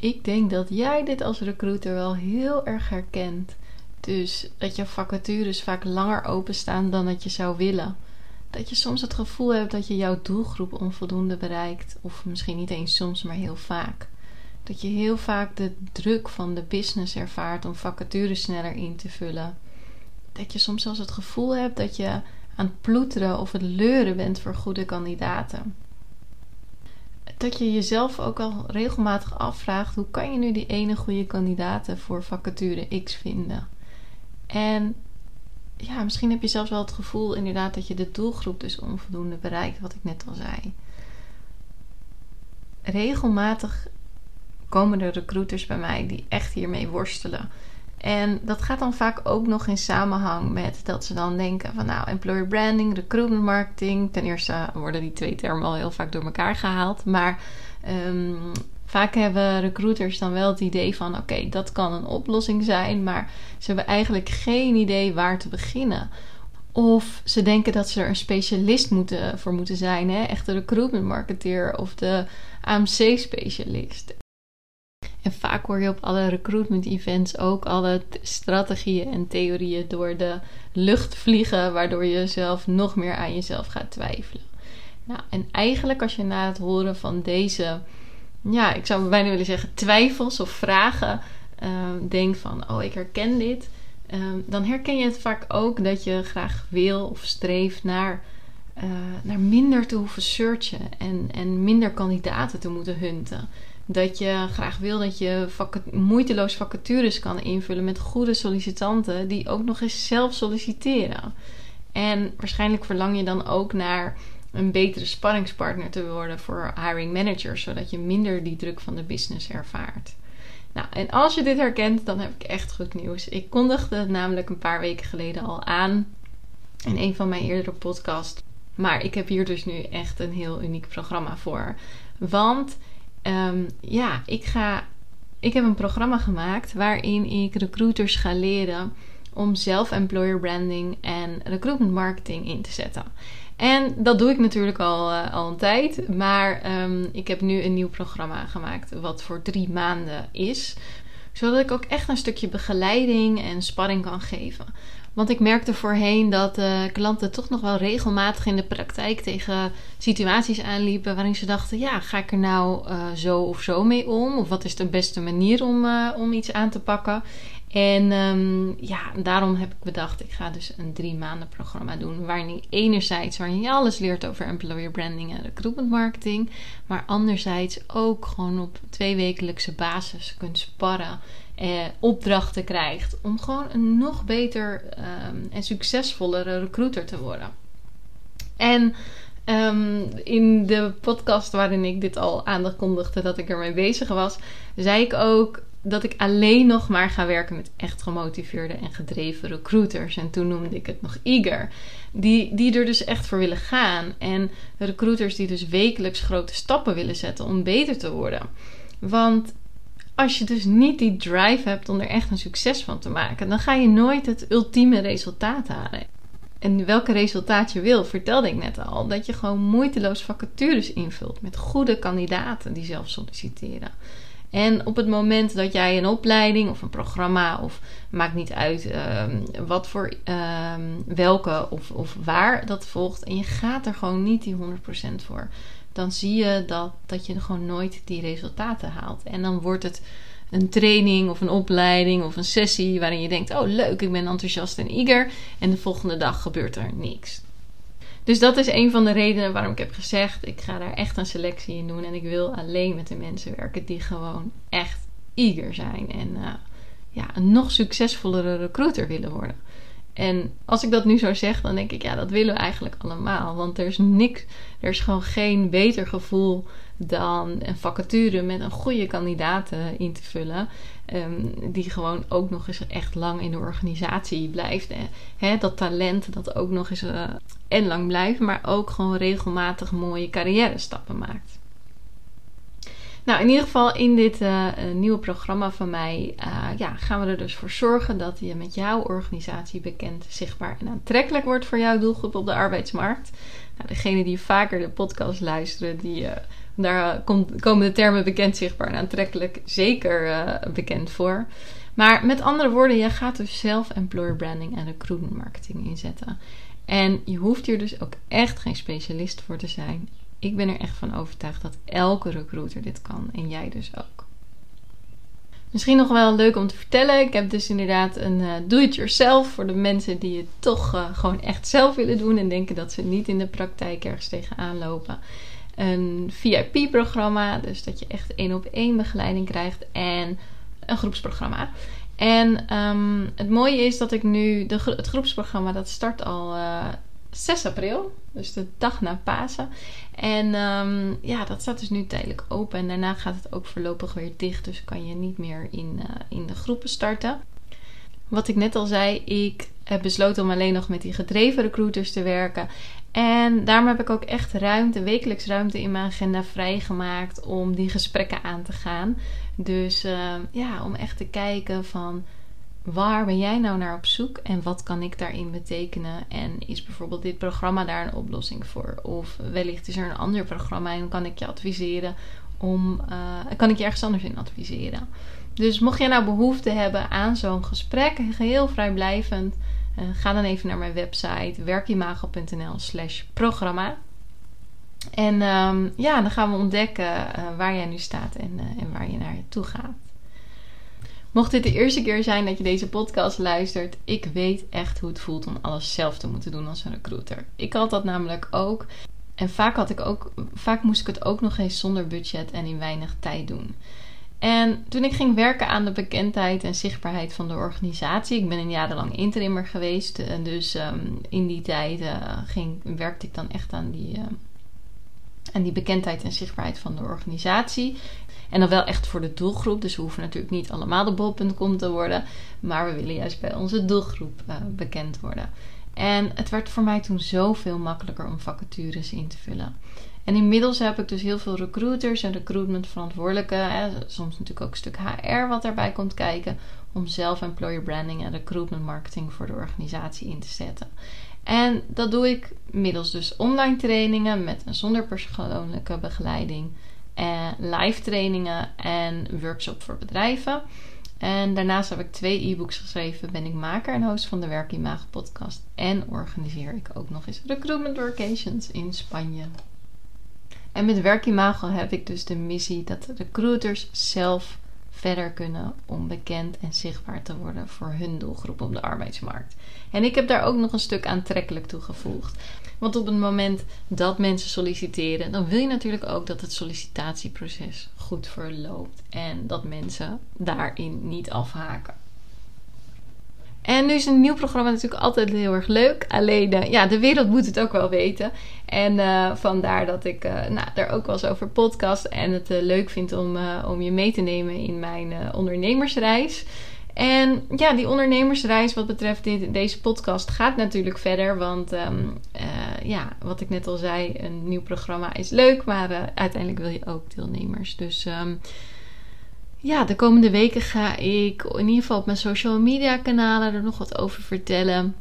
Ik denk dat jij dit als recruiter wel heel erg herkent. Dus dat je vacatures vaak langer openstaan dan dat je zou willen. Dat je soms het gevoel hebt dat je jouw doelgroep onvoldoende bereikt. Of misschien niet eens soms, maar heel vaak. Dat je heel vaak de druk van de business ervaart om vacatures sneller in te vullen. Dat je soms zelfs het gevoel hebt dat je aan het ploeteren of het leuren bent voor goede kandidaten dat je jezelf ook al regelmatig afvraagt: hoe kan je nu die ene goede kandidaten voor vacature X vinden? En ja, misschien heb je zelfs wel het gevoel inderdaad dat je de doelgroep dus onvoldoende bereikt, wat ik net al zei. Regelmatig komen er recruiters bij mij die echt hiermee worstelen. En dat gaat dan vaak ook nog in samenhang met dat ze dan denken van nou, employer branding, recruitment marketing. Ten eerste worden die twee termen al heel vaak door elkaar gehaald. Maar um, vaak hebben recruiters dan wel het idee van oké, dat kan een oplossing zijn. Maar ze hebben eigenlijk geen idee waar te beginnen. Of ze denken dat ze er een specialist moeten, voor moeten zijn. Hè? Echt recruitment marketeer of de AMC specialist. En vaak hoor je op alle recruitment events ook alle strategieën en theorieën door de lucht vliegen, waardoor je zelf nog meer aan jezelf gaat twijfelen. Nou, en eigenlijk als je na het horen van deze, ja, ik zou bijna willen zeggen twijfels of vragen, uh, denkt van, oh, ik herken dit, ehm, dan herken je het vaak ook dat je graag wil of streeft naar, uh, naar minder te hoeven searchen en, en minder kandidaten te moeten hunten dat je graag wil dat je moeiteloos vacatures kan invullen met goede sollicitanten die ook nog eens zelf solliciteren. En waarschijnlijk verlang je dan ook naar een betere sparringspartner te worden voor hiring managers, zodat je minder die druk van de business ervaart. Nou, en als je dit herkent, dan heb ik echt goed nieuws. Ik kondigde het namelijk een paar weken geleden al aan in een van mijn eerdere podcasts. Maar ik heb hier dus nu echt een heel uniek programma voor. Want um, ja, ik, ga, ik heb een programma gemaakt waarin ik recruiters ga leren om zelf employer branding en recruitment marketing in te zetten. En dat doe ik natuurlijk al, uh, al een tijd. Maar um, ik heb nu een nieuw programma gemaakt, wat voor drie maanden is. Zodat ik ook echt een stukje begeleiding en sparring kan geven. Want ik merkte voorheen dat uh, klanten toch nog wel regelmatig in de praktijk tegen situaties aanliepen waarin ze dachten: ja, ga ik er nou uh, zo of zo mee om? Of wat is de beste manier om, uh, om iets aan te pakken? En um, ja, daarom heb ik bedacht: ik ga dus een drie maanden programma doen. Waarin enerzijds waarin je alles leert over employer branding en recruitment marketing. Maar anderzijds ook gewoon op tweewekelijkse basis kunt sparren eh, opdrachten krijgt om gewoon een nog beter ehm, en succesvollere recruiter te worden. En um, in de podcast waarin ik dit al aankondigde dat ik ermee bezig was, zei ik ook dat ik alleen nog maar ga werken met echt gemotiveerde en gedreven recruiters. En toen noemde ik het nog eager. Die, die er dus echt voor willen gaan. En recruiters die dus wekelijks grote stappen willen zetten om beter te worden. Want als je dus niet die drive hebt om er echt een succes van te maken, dan ga je nooit het ultieme resultaat halen. En welke resultaat je wil, vertelde ik net al. Dat je gewoon moeiteloos vacatures invult met goede kandidaten die zelf solliciteren. En op het moment dat jij een opleiding of een programma, of maakt niet uit um, wat voor um, welke of, of waar dat volgt, en je gaat er gewoon niet die 100% voor, dan zie je dat, dat je gewoon nooit die resultaten haalt. En dan wordt het een training of een opleiding of een sessie waarin je denkt: oh leuk, ik ben enthousiast en eager. En de volgende dag gebeurt er niks. Dus dat is een van de redenen waarom ik heb gezegd: ik ga daar echt een selectie in doen. En ik wil alleen met de mensen werken die gewoon echt eager zijn. En uh, ja, een nog succesvollere recruiter willen worden. En als ik dat nu zo zeg, dan denk ik, ja, dat willen we eigenlijk allemaal. Want er is niks, er is gewoon geen beter gevoel dan een vacature met een goede kandidaat in te vullen. Ehm, die gewoon ook nog eens echt lang in de organisatie blijft. Hè, dat talent dat ook nog eens uh, en lang blijft, maar ook gewoon regelmatig mooie carrière stappen maakt. Nou, in ieder geval in dit uh, nieuwe programma van mij uh, ja, gaan we er dus voor zorgen dat je met jouw organisatie bekend, zichtbaar en aantrekkelijk wordt voor jouw doelgroep op de arbeidsmarkt. Nou, degene die vaker de podcast luisteren, die, daar komen de termen bekend, zichtbaar en aantrekkelijk zeker bekend voor. Maar met andere woorden, je gaat dus zelf employer branding en recruitment marketing inzetten. En je hoeft hier dus ook echt geen specialist voor te zijn ik ben er echt van overtuigd dat elke recruiter dit kan en jij dus ook. Misschien nog wel leuk om te vertellen. Ik heb dus inderdaad een uh, do-it-yourself voor de mensen die het toch uh, gewoon echt zelf willen doen en denken dat ze niet in de praktijk ergens tegenaan lopen. Een VIP-programma, dus dat je echt één op één begeleiding krijgt en een groepsprogramma. En um, het mooie is dat ik nu, de, het groepsprogramma dat start al uh, 6 april, dus de dag na Pasen. En um, ja, dat staat dus nu tijdelijk open. En daarna gaat het ook voorlopig weer dicht. Dus kan je niet meer in, uh, in de groepen starten. Wat ik net al zei, ik heb besloten om alleen nog met die gedreven recruiters te werken. En daarom heb ik ook echt ruimte, wekelijks ruimte in mijn agenda vrijgemaakt om die gesprekken aan te gaan. Dus uh, ja, om echt te kijken van waar ben jij nou naar op zoek en wat kan ik daarin betekenen? En is bijvoorbeeld dit programma daar een oplossing voor? Of wellicht is er een ander programma en kan ik je adviseren om, uh, kan ik je ergens anders in adviseren? Dus mocht jij nou behoefte hebben aan zo'n gesprek, geheel vrijblijvend, uh, ga dan even naar mijn website werkimago.nl slash programma. En um, ja, dan gaan we ontdekken uh, waar jij nu staat en, en waar je naar toe gaat. Mocht dit de eerste keer zijn dat je deze podcast luistert, ik weet echt hoe het voelt om alles zelf te moeten doen als een recruiter. Ik had dat namelijk ook. En vaak, had ik ook, vaak moest ik het ook nog eens zonder budget en in weinig tijd doen. En toen ik ging werken aan de bekendheid en zichtbaarheid van de organisatie, ik ben een jarenlang interimmer geweest, en dus um, in die tijd uh, ging, werkte ik dan echt aan die, uh, aan die bekendheid en zichtbaarheid van de organisatie. En dan wel echt voor de doelgroep. Dus we hoeven natuurlijk niet allemaal de bol.com te worden. Maar we willen juist bij onze doelgroep uh, bekend worden. En het werd voor mij toen zoveel makkelijker om vacatures in te vullen. En inmiddels heb ik dus heel veel recruiters en recruitment verantwoordelijken. Hè, soms natuurlijk ook een stuk HR wat daarbij komt kijken. Om zelf employer branding en recruitment marketing voor de organisatie in te zetten. En dat doe ik middels dus online trainingen met een zonder persoonlijke begeleiding uh, live trainingen en workshop voor bedrijven. En daarnaast heb ik twee e-books geschreven. Ben ik maker en host van de Werkimago podcast. En organiseer ik ook nog eens recruitment workations in Spanje. En met Werkimago heb ik dus de missie dat recruiters zelf verder kunnen om bekend en zichtbaar te worden voor hun doelgroep op de arbeidsmarkt. En ik heb daar ook nog een stuk aantrekkelijk toegevoegd. Want op het moment dat mensen solliciteren, dan wil je natuurlijk ook dat het sollicitatieproces goed verloopt en dat mensen daarin niet afhaken. En nu is een nieuw programma natuurlijk altijd heel erg leuk. Alleen, uh, ja, de wereld moet het ook wel weten. En uh, vandaar dat ik uh, nou, daar ook wel eens over podcast en het leuk vind om, om je mee te nemen in mijn ondernemersreis. En ja, die ondernemersreis wat betreft dit, deze podcast gaat natuurlijk verder. Want uh, ja, wat ik net al zei, een nieuw programma is leuk. Maar uiteindelijk wil je ook deelnemers. Dus um, ja, de komende weken ga ik in ieder geval op mijn social media kanalen er nog wat over vertellen.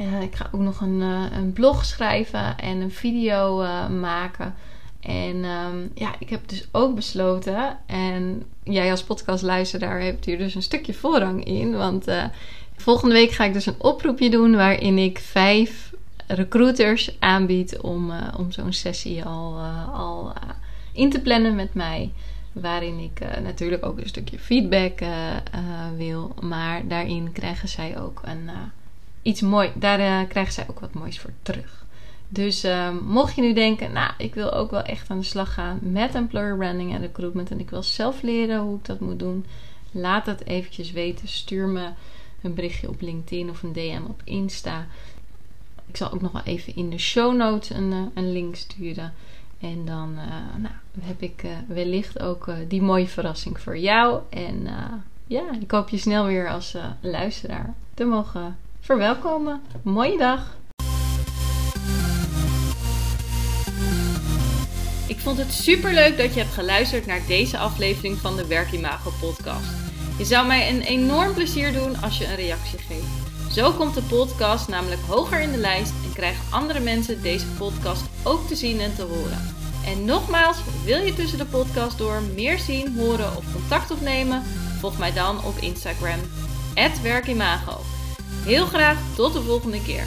Uh, ik ga ook nog een, een blog schrijven en een video maken. En um, ja, ik heb dus ook besloten, en jij als podcastluisteraar hebt hier dus een stukje voorrang in. Want volgende week ga ik dus een oproepje doen waarin ik vijf recruiters aanbied om, om zo'n sessie al, al in te plannen met mij. Waarin ik natuurlijk ook een stukje feedback wil. Maar daarin krijgen zij ook een, iets mooi. Daar krijgen zij ook wat moois voor terug. Dus mocht je nu denken, nou, ik wil ook wel echt aan de slag gaan met employer branding en recruitment en ik wil zelf leren hoe ik dat moet doen, laat het eventjes weten. Stuur me een berichtje op LinkedIn of een DM op Insta. Ik zal ook nog wel even in de show notes een, eh, een link sturen. En dan nou, heb ik wellicht ook die mooie verrassing voor jou. En ja, ik hoop je snel weer als luisteraar te mogen verwelkomen. Mooie dag! Ik vond het super leuk dat je hebt geluisterd naar deze aflevering van de Werkimago podcast. Je zou mij een enorm plezier doen als je een reactie geeft. Zo komt de podcast namelijk hoger in de lijst en krijgen andere mensen deze podcast ook te zien en te horen. En nogmaals, wil je tussen de podcast door meer zien, horen of contact opnemen? Volg mij dan op Instagram, werkimago. Heel graag tot de volgende keer.